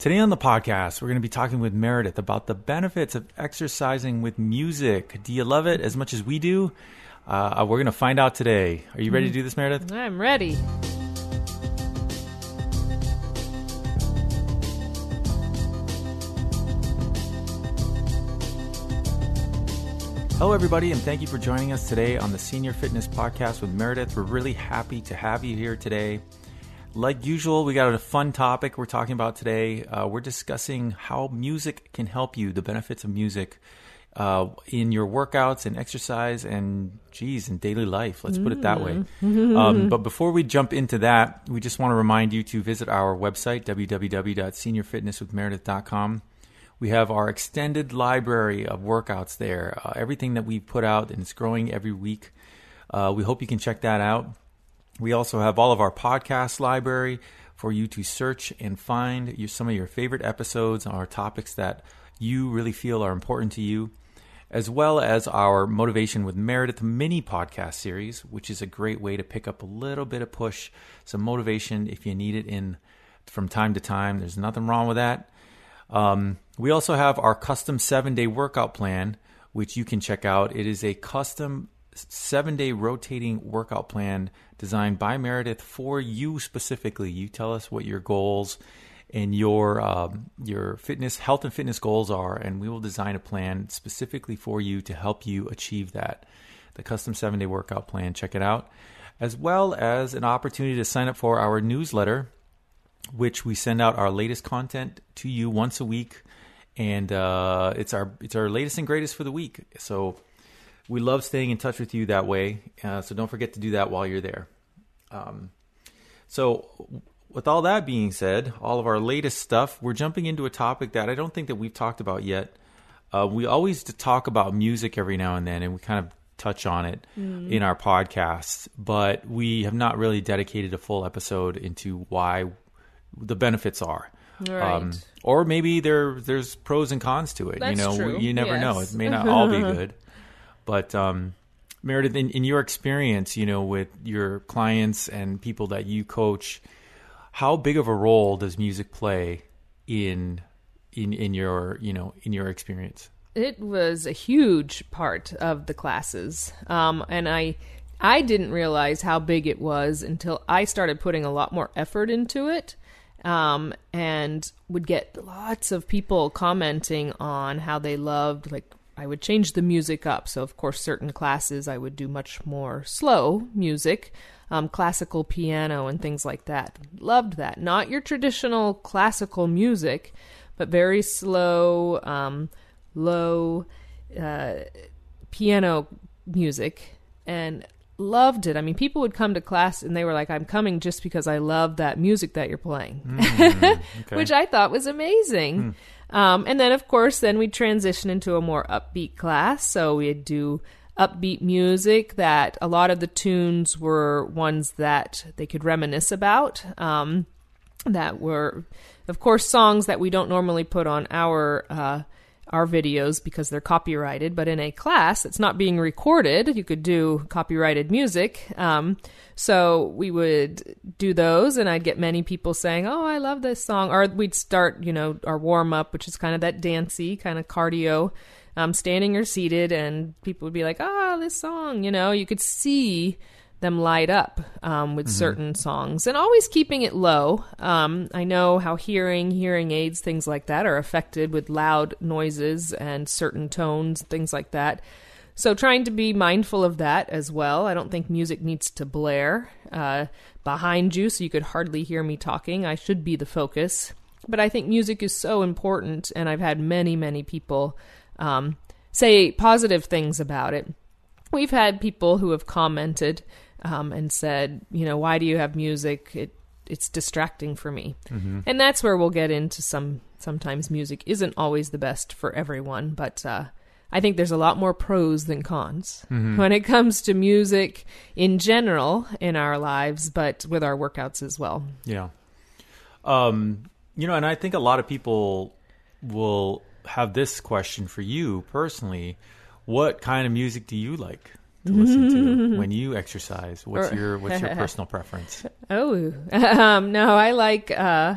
Today on the podcast, we're going to be talking with Meredith about the benefits of exercising with music. Do you love it as much as we do? Uh, we're going to find out today. Are you ready to do this, Meredith? I'm ready. Hello, everybody, and thank you for joining us today on the Senior Fitness Podcast with Meredith. We're really happy to have you here today. Like usual, we got a fun topic we're talking about today. Uh, we're discussing how music can help you, the benefits of music uh, in your workouts and exercise and, geez, in daily life. Let's put it that way. Um, but before we jump into that, we just want to remind you to visit our website, www.seniorfitnesswithmeredith.com. We have our extended library of workouts there, uh, everything that we've put out, and it's growing every week. Uh, we hope you can check that out. We also have all of our podcast library for you to search and find your, some of your favorite episodes or topics that you really feel are important to you, as well as our Motivation with Meredith mini podcast series, which is a great way to pick up a little bit of push, some motivation if you need it in from time to time. There's nothing wrong with that. Um, we also have our custom seven day workout plan, which you can check out. It is a custom seven day rotating workout plan designed by Meredith for you specifically. You tell us what your goals and your um, your fitness, health and fitness goals are, and we will design a plan specifically for you to help you achieve that. The custom seven day workout plan. Check it out, as well as an opportunity to sign up for our newsletter which we send out our latest content to you once a week, and uh, it's our it's our latest and greatest for the week. So we love staying in touch with you that way. Uh, so don't forget to do that while you're there. Um, so with all that being said, all of our latest stuff, we're jumping into a topic that I don't think that we've talked about yet. Uh, we always talk about music every now and then, and we kind of touch on it mm. in our podcasts, but we have not really dedicated a full episode into why the benefits are. Right. Um, or maybe there there's pros and cons to it. That's you know, true. you never yes. know. It may not all be good. But um, Meredith, in, in your experience, you know, with your clients and people that you coach, how big of a role does music play in in in your you know in your experience? It was a huge part of the classes, um, and I I didn't realize how big it was until I started putting a lot more effort into it um, and would get lots of people commenting on how they loved like I would change the music up. So of course, certain classes I would do much more slow music, um, classical piano and things like that. Loved that. Not your traditional classical music, but very slow, um, low uh, piano music and loved it. I mean, people would come to class and they were like, I'm coming just because I love that music that you're playing, Mm, okay. which I thought was amazing. Um, and then, of course, then we'd transition into a more upbeat class. So we'd do upbeat music that a lot of the tunes were ones that they could reminisce about. Um, that were, of course, songs that we don't normally put on our uh, our videos because they're copyrighted. But in a class that's not being recorded, you could do copyrighted music. Um, so we would do those, and I'd get many people saying, "Oh, I love this song," or we'd start, you know, our warm up, which is kind of that dancey kind of cardio. Um, standing or seated, and people would be like, "Ah, this song," you know. You could see them light up um, with certain songs and always keeping it low. Um, I know how hearing, hearing aids, things like that are affected with loud noises and certain tones, things like that. So trying to be mindful of that as well. I don't think music needs to blare uh, behind you so you could hardly hear me talking. I should be the focus. But I think music is so important, and I've had many, many people um, say positive things about it. We've had people who have commented um, and said, you know, why do you have music? It it's distracting for me, and that's where we'll get into some. Sometimes music isn't always the best for everyone, but uh, I think there's a lot more pros than cons when it comes to music in general in our lives, but with our workouts as well. Yeah. Um, you know, and I think a lot of people will have this question for you personally. What kind of music do you like to listen to when you exercise? What's Or- your what's your personal preference? Oh, um, no, I like uh,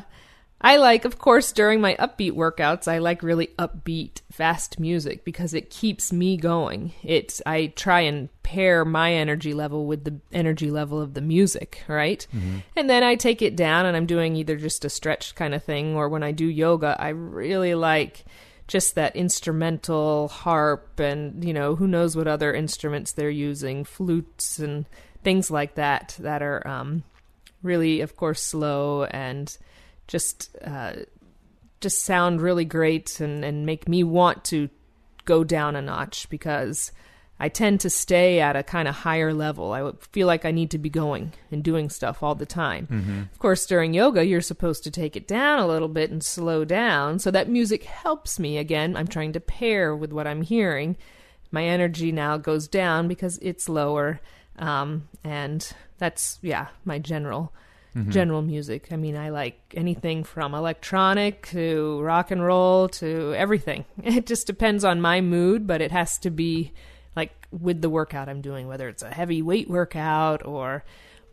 I like, of course, during my upbeat workouts, I like really upbeat, fast music because it keeps me going. It's I try and pair my energy level with the energy level of the music, right? And then I take it down and I'm doing either just a stretch kind of thing or when I do yoga, I really like just that instrumental harp and, you know, who knows what other instruments they're using, flutes and things like that that are um really of course slow and just uh, just sound really great and, and make me want to go down a notch because I tend to stay at a kind of higher level. I feel like I need to be going and doing stuff all the time. Of course, during yoga, you're supposed to take it down a little bit and slow down. So that music helps me. Again, I'm trying to pair with what I'm hearing. My energy now goes down because it's lower. Um, and that's, yeah, my general general music. I mean, I like anything from electronic to rock and roll to everything. It just depends on my mood, but it has to be with the workout I'm doing, whether it's a heavy weight workout or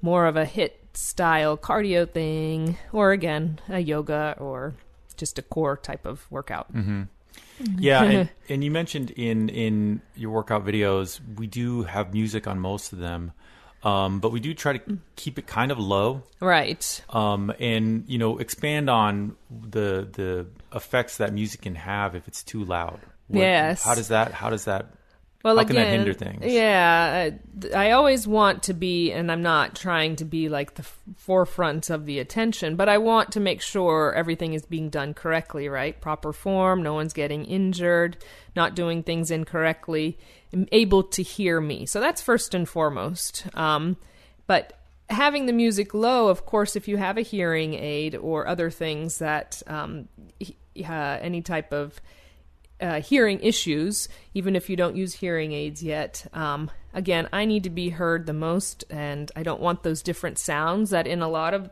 more of a HIIT style cardio thing, or again, a yoga or just a core type of workout. Yeah, and, and you mentioned in in your workout videos, we do have music on most of them, um, but we do try to keep it kind of low, Right. um, and you know expand on the the effects that music can have if it's too loud. What- Yes. How does that? How does that? Well, How again, can that hinder things? Yeah, I, always want to be, and I'm not trying to be like the f- forefront of the attention, but I want to make sure everything is being done correctly, right? Proper form, no one's getting injured, not doing things incorrectly, able to hear me. So that's first and foremost. Um, but having the music low, of course, if you have a hearing aid or other things that um, uh, any type of uh, hearing issues, even if you don't use hearing aids yet. Um, again, I need to be heard the most, and I don't want those different sounds that in a lot of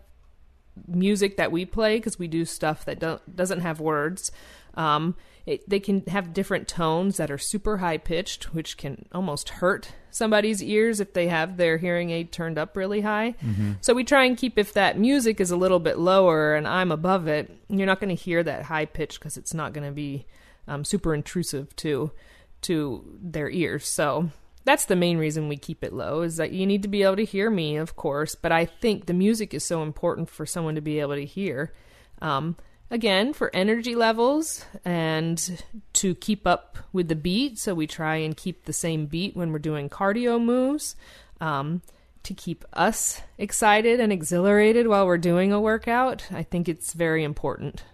music that we play, because we do stuff that don't doesn't have words. Um, it, they can have different tones that are super high pitched, which can almost hurt somebody's ears if they have their hearing aid turned up really high. So we try and keep if that music is a little bit lower and I'm above it, you're not going to hear that high pitch because it's not going to be um, super intrusive to to their ears. So that's the main reason we keep it low is that you need to be able to hear me, of course. But I think the music is so important for someone to be able to hear. Um, again, for energy levels and to keep up with the beat. So we try and keep the same beat when we're doing cardio moves. Um, to keep us excited and exhilarated while we're doing a workout, I think it's very important.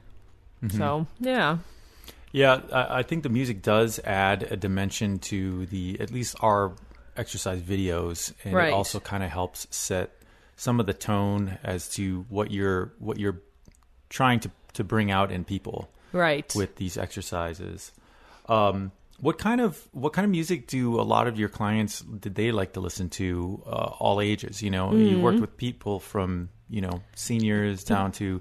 So, yeah. Yeah, I, I think the music does add a dimension to the at least our exercise videos, and Right. it also kind of helps set some of the tone as to what you're what you're trying to to bring out in people Right. with these exercises. Um, what kind of what kind of music do a lot of your clients did they like to listen to? Uh, all ages, you know. You Mm-hmm. worked with people from you know seniors down to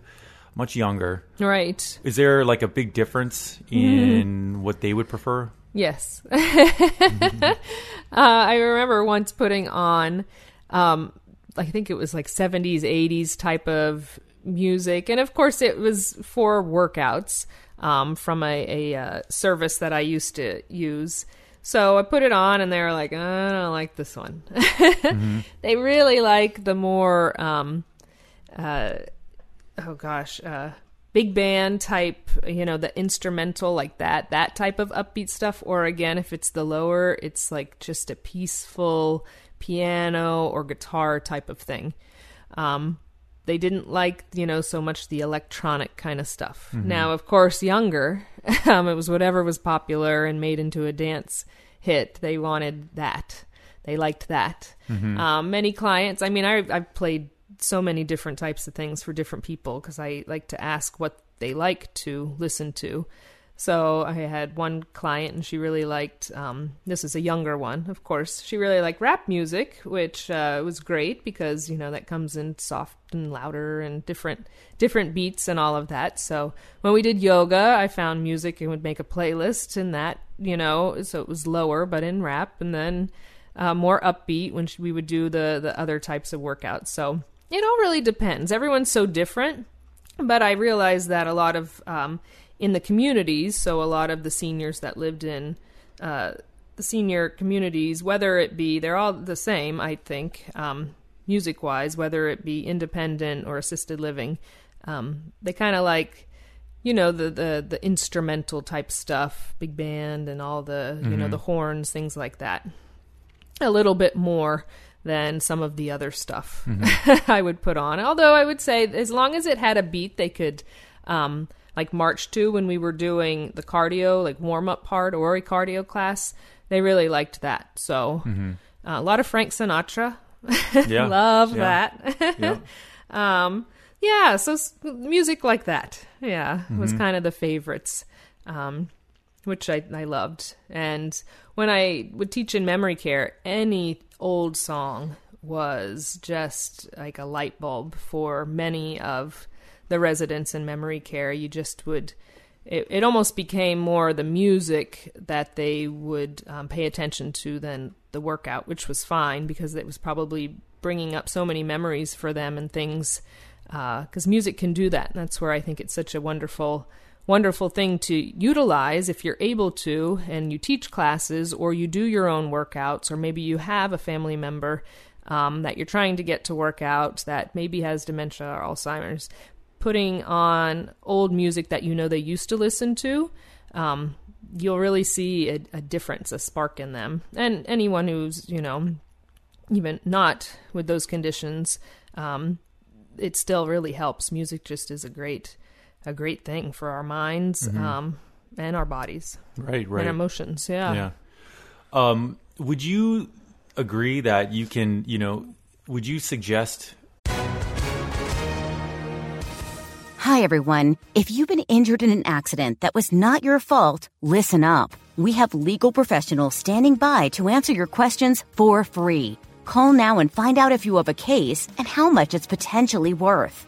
much younger. right. Is there like a big difference in what they would prefer? Yes. uh, I remember once putting on, um, I think it was like 70s, 80s type of music. And of course, it was for workouts um, from a, a uh, service that I used to use. So I put it on, and they were like, I don't like this one. They really like the more. Um, uh, oh gosh, uh, big band type, you know, the instrumental like that, that type of upbeat stuff. Or again, if it's the lower, it's like just a peaceful piano or guitar type of thing. Um, they didn't like, you know, so much the electronic kind of stuff. Now, of course, younger, um, it was whatever was popular and made into a dance hit. They wanted that. They liked that. Um, many clients, I mean, I, I've played so many different types of things for different people because I like to ask what they like to listen to. So I had one client and she really liked, um, this is a younger one, of course. She really liked rap music, which uh, was great because, you know, that comes in soft and louder and different different beats and all of that. So when we did yoga, I found music and would make a playlist in that, you know, so it was lower but in rap and then uh, more upbeat when we would do the the other types of workouts. So it all really depends. Everyone's so different. but I realized that a lot of um, in the communities, so a lot of the seniors that lived in uh, the senior communities, whether it be they're all the same, I think, um, music wise, whether it be independent or assisted living, um, they kind of like you know the, the the instrumental type stuff, big band and all the you know the horns, things like that. A little bit more than some of the other stuff I would put on. Although I would say as long as it had a beat, they could um, like march to when we were doing the cardio, like warm up part or a cardio class. They really liked that. So uh, a lot of Frank Sinatra. Yeah. Love Yeah. that. Yeah. um, yeah, so s- music like that, yeah, was kind of the favorites, um, which I, I loved. And when I would teach in memory care, any old song was just like a light bulb for many of the residents in memory care. You just would. It, it almost became more the music that they would um, pay attention to than the workout, which was fine because it was probably bringing up so many memories for them and things. Because music can do that. And that's where I think it's such a wonderful, wonderful thing to utilize if you're able to, and you teach classes or you do your own workouts, or maybe you have a family member um, that you're trying to get to work out that maybe has dementia or Alzheimer's putting on old music that you know they used to listen to, um, you'll really see a, a difference, a spark in them. And anyone who's, you know, even not with those conditions, um, it still really helps. Music just is a great, a great thing for our minds um, and our bodies Right, Right. and emotions. Yeah. Yeah. Um, would you agree that you can, you know, would you suggest Hi, everyone. If you've been injured in an accident that was not your fault, listen up. We have legal professionals standing by to answer your questions for free. Call now and find out if you have a case and how much it's potentially worth.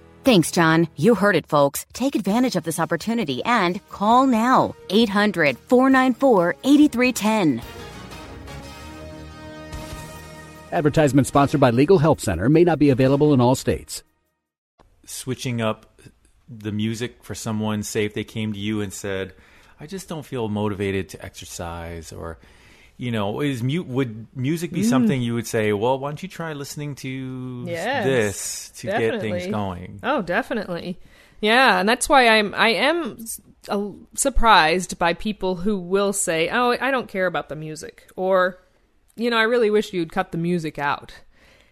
Thanks, John. You heard it, folks. Take advantage of this opportunity and call now. 800 494 8310. Advertisement sponsored by Legal Help Center may not be available in all states. switching up the music for someone, say if they came to you and said, I just don't feel motivated to exercise or you know, is mute would music be something you would say, well, why don't you try listening to Yes, this to get things going? Oh, definitely. Yeah, and that's why I'm I am uh, surprised by people who will say, "Oh, I don't care about the music," or, "You know, I really wish you'd cut the music out."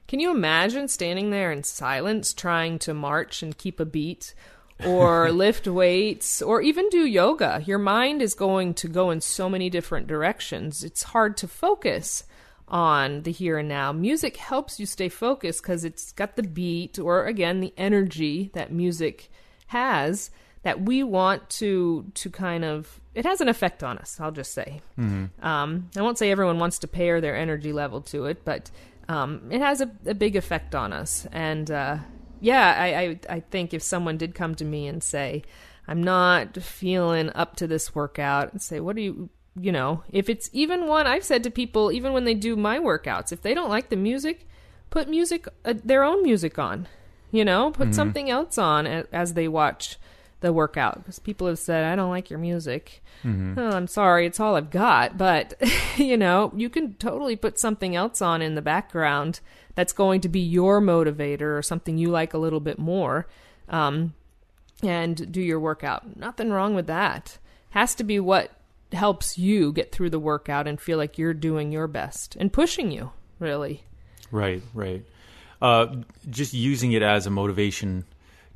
Can you imagine standing there in silence trying to march and keep a beat or lift weights or even do yoga? Your mind is going to go in so many different directions. It's hard to focus on the here and now. Music helps you stay focused because it's got the beat or again the energy that music has that we want to to kind of it has an effect on us i'll just say um, i won't say everyone wants to pair their energy level to it but um, it has a, a big effect on us and uh, yeah I, I, I think if someone did come to me and say i'm not feeling up to this workout and say what do you you know if it's even one i've said to people even when they do my workouts if they don't like the music put music uh, their own music on you know? Put something else on as they watch the workout because people have said i don't like your music. Oh, i'm sorry it's all i've got but you know you can totally put something else on in the background that's going to be your motivator or something you like a little bit more um, and do your workout nothing wrong with that has to be what helps you get through the workout and feel like you're doing your best and pushing you really Right, right. Uh, just using it as a motivation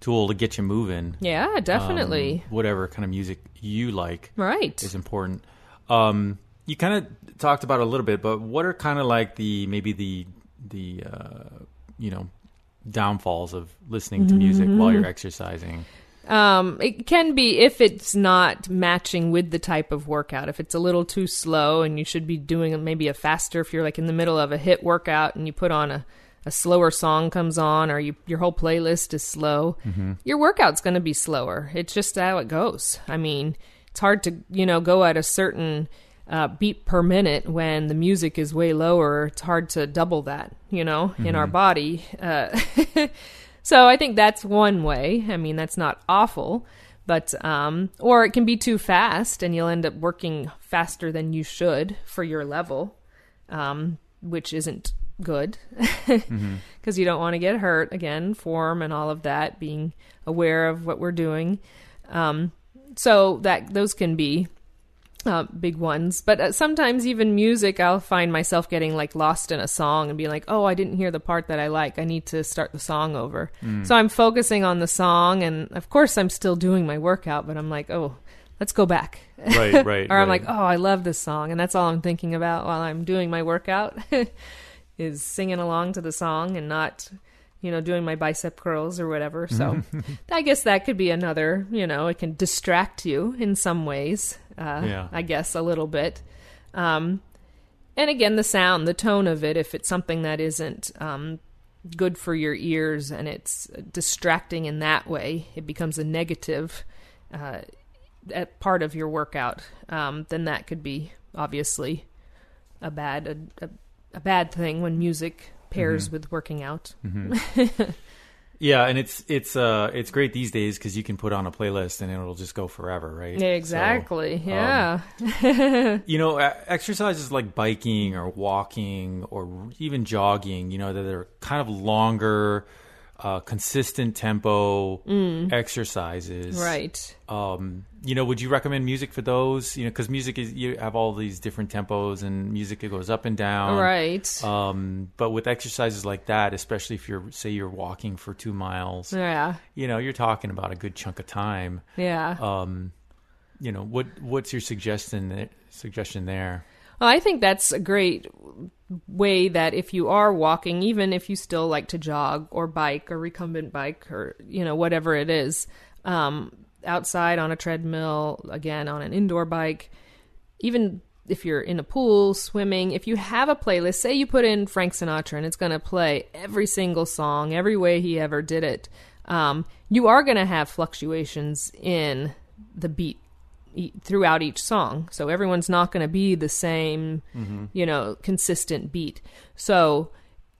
tool to get you moving. yeah definitely Um, whatever kind of music you like right is important. Um, you kind of talked about a little bit, but what are kind of like the maybe the the uh, you know downfalls of listening to music while you're exercising? Um, it can be if it's not matching with the type of workout. If it's a little too slow and you should be doing maybe a faster, if you're like in the middle of a HIIT workout and you put on a, a slower song comes on or you, your whole playlist is slow, your workout's going to be slower. It's just how it goes. I mean, it's hard to, you know, go at a certain uh, beat per minute when the music is way lower. It's hard to double that, you know, in our body. Uh, so I think that's one way. I mean, that's not awful, but um, or it can be too fast, and you'll end up working faster than you should for your level, um, which isn't good because you don't want to get hurt again. Form and all of that, being aware of what we're doing. Um, so that those can be uh, big ones. But uh, sometimes even music, I'll find myself getting like lost in a song and be like, "Oh, I didn't hear the part that I like. I need to start the song over." So I'm focusing on the song, and of course, I'm still doing my workout, but I'm like, "Oh, let's go back." Right, right. or I'm like, "Oh, I love this song," and that's all I'm thinking about while I'm doing my workout is singing along to the song and not. You know, doing my bicep curls or whatever. So, I guess that could be another. You know, it can distract you in some ways. Uh, Yeah. I guess a little bit. Um, and again, the sound, the tone of it, if it's something that isn't um, good for your ears and it's distracting in that way, it becomes a negative uh, at part of your workout, um, then that could be obviously a bad a, a, a bad thing when music pairs with working out. Yeah, and it's it's uh it's great these days because you can put on a playlist and it'll just go forever, right? So, Exactly. yeah. you know, exercises like biking or walking or even jogging, you know, that are kind of longer, uh, consistent tempo exercises. right. Um, you know, would you recommend music for those? You know, because music is you have all these different tempos and music it goes up and down. right. Um, but with exercises like that, especially if you're say you're walking for two miles, yeah. you know, you're talking about a good chunk of time. Yeah. Um, you know, what what's your suggestion suggestion there? Well, I think that's a great way that if you are walking, even if you still like to jog or bike or recumbent bike or, you know, whatever it is, um, outside on a treadmill, again, on an indoor bike, even if you're in a pool, swimming, if you have a playlist, say you put in Frank Sinatra and it's going to play every single song, every way he ever did it, um, you are going to have fluctuations in the beat throughout each song. So everyone's not going to be the same, mm-hmm. you know, consistent beat. So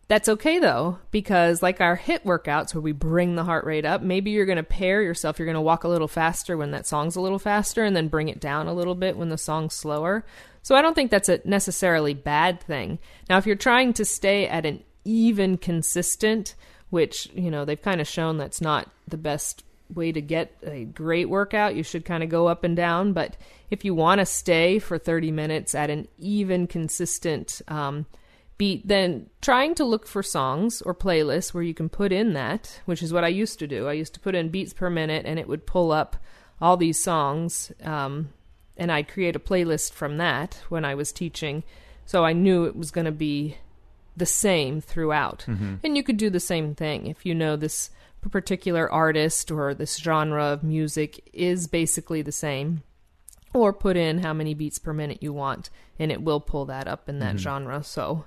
that's okay though, because like our HIIT workouts where we bring the heart rate up, maybe you're going to pair yourself. You're going to walk a little faster when that song's a little faster and then bring it down a little bit when the song's slower. So I don't think that's a necessarily bad thing. Now, if you're trying to stay at an even consistent, which, you know, they've kind of shown that's not the best way to get a great workout. You should kind of go up and down. But if you want to stay for 30 minutes at an even, consistent um, beat, then trying to look for songs or playlists where you can put in that, which is what I used to do. I used to put in beats per minute and it would pull up all these songs. Um, and I'd create a playlist from that when I was teaching. So I knew it was going to be the same throughout. And you could do the same thing if you know this particular artist or this genre of music is basically the same. Or put in how many beats per minute you want, and it will pull that up in that genre. So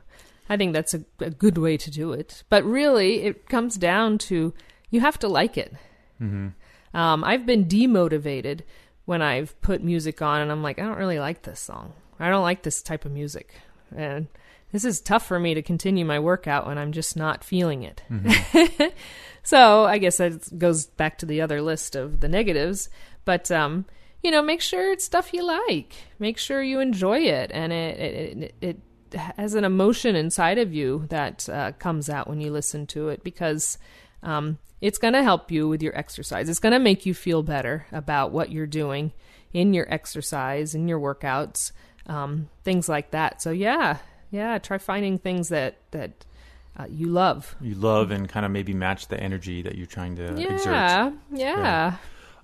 I think that's a, a good way to do it. But really, it comes down to you have to like it. Um, I've been demotivated when I've put music on and I'm like, I don't really like this song. I don't like this type of music. And this is tough for me to continue my workout when I'm just not feeling it. so I guess that goes back to the other list of the negatives. But, um, you know, make sure it's stuff you like. Make sure you enjoy it and it, it, it, it has an emotion inside of you that uh, comes out when you listen to it because um, it's going to help you with your exercise. It's going to make you feel better about what you're doing in your exercise, in your workouts, um, things like that. So yeah, yeah, try finding things that that uh, you love. You love and kind of maybe match the energy that you're trying to exert. Yeah, yeah,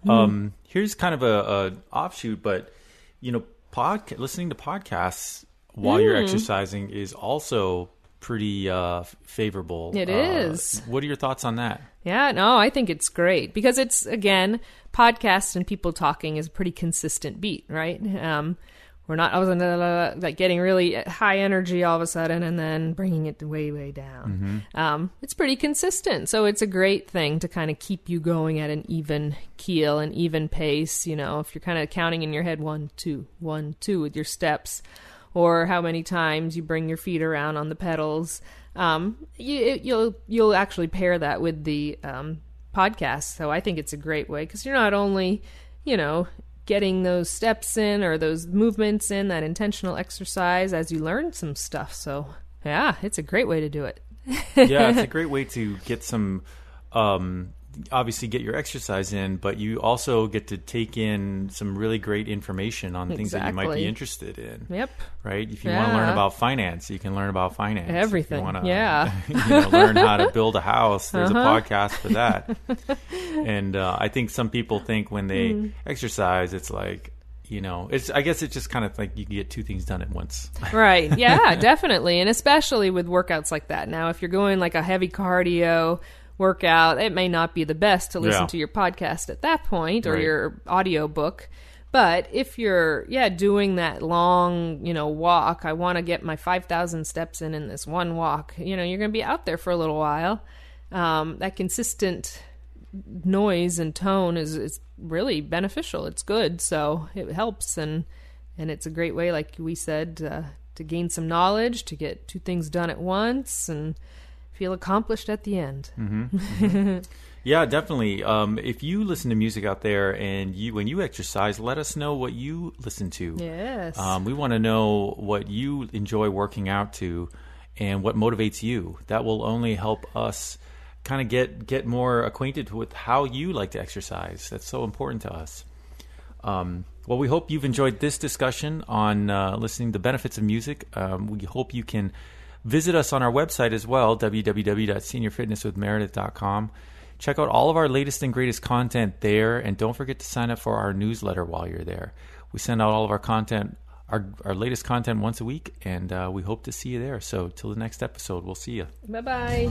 Um, here's kind of a, a offshoot, but you know, podca- listening to podcasts while you're Mm. exercising is also pretty uh, favorable. It It is. What are your thoughts on that? Yeah, no, I think it's great because it's again, podcast and people talking is a pretty consistent beat, right? Um, we're not I uh, like getting really high energy all of a sudden and then bringing it way way down. Mm-hmm. Um, it's pretty consistent, so it's a great thing to kind of keep you going at an even keel, an even pace. You know, if you're kind of counting in your head one two one two with your steps, or how many times you bring your feet around on the pedals. Um, you, you'll you'll actually pair that with the um, podcast. So I think it's a great way because you're not only, you know, getting those steps in or those movements in, that intentional exercise as you learn some stuff. So yeah, it's a great way to do it. yeah, it's a great way to get some um, obviously get your exercise in, but you also get to take in some really great information on things that you might be interested in. Yep. Right? If you want to learn about finance, you can learn about finance. If you Everything. wanna, Yeah. you know, learn how to build a house. There's Uh-huh. a podcast for that. and uh, I think some people think when they Hmm. exercise, it's like, you know, it's. I guess it's just kind of like you can get two things done at once. right. Yeah, definitely. And especially with workouts like that. Now, if you're going like a heavy cardio workout, it may not be the best to listen Yeah. to your podcast at that point or Right. your audio book. But if you're, yeah, doing that long, you know, walk, I want to get my 5,000 steps in in this one walk, you know, you're going to be out there for a little while. Um, that consistent noise and tone is, is really beneficial. It's good. So it helps. And, and it's a great way, like we said, uh, to gain some knowledge, to get two things done at once, and feel accomplished at the end. Yeah, definitely. Um, if you listen to music out there and you when you exercise, let us know what you listen to. Yes. Um, we want to know what you enjoy working out to, and what motivates you. That will only help us kind of get get more acquainted with how you like to exercise. That's so important to us. Um, well, we hope you've enjoyed this discussion on uh, listening to the benefits of music. Um, we hope you can visit us on our website as well, www.seniorfitnesswithmeredith.com. Check out all of our latest and greatest content there, and don't forget to sign up for our newsletter while you're there. We send out all of our content, our, our latest content once a week, and uh, we hope to see you there. So, till the next episode, we'll see you. bye bye.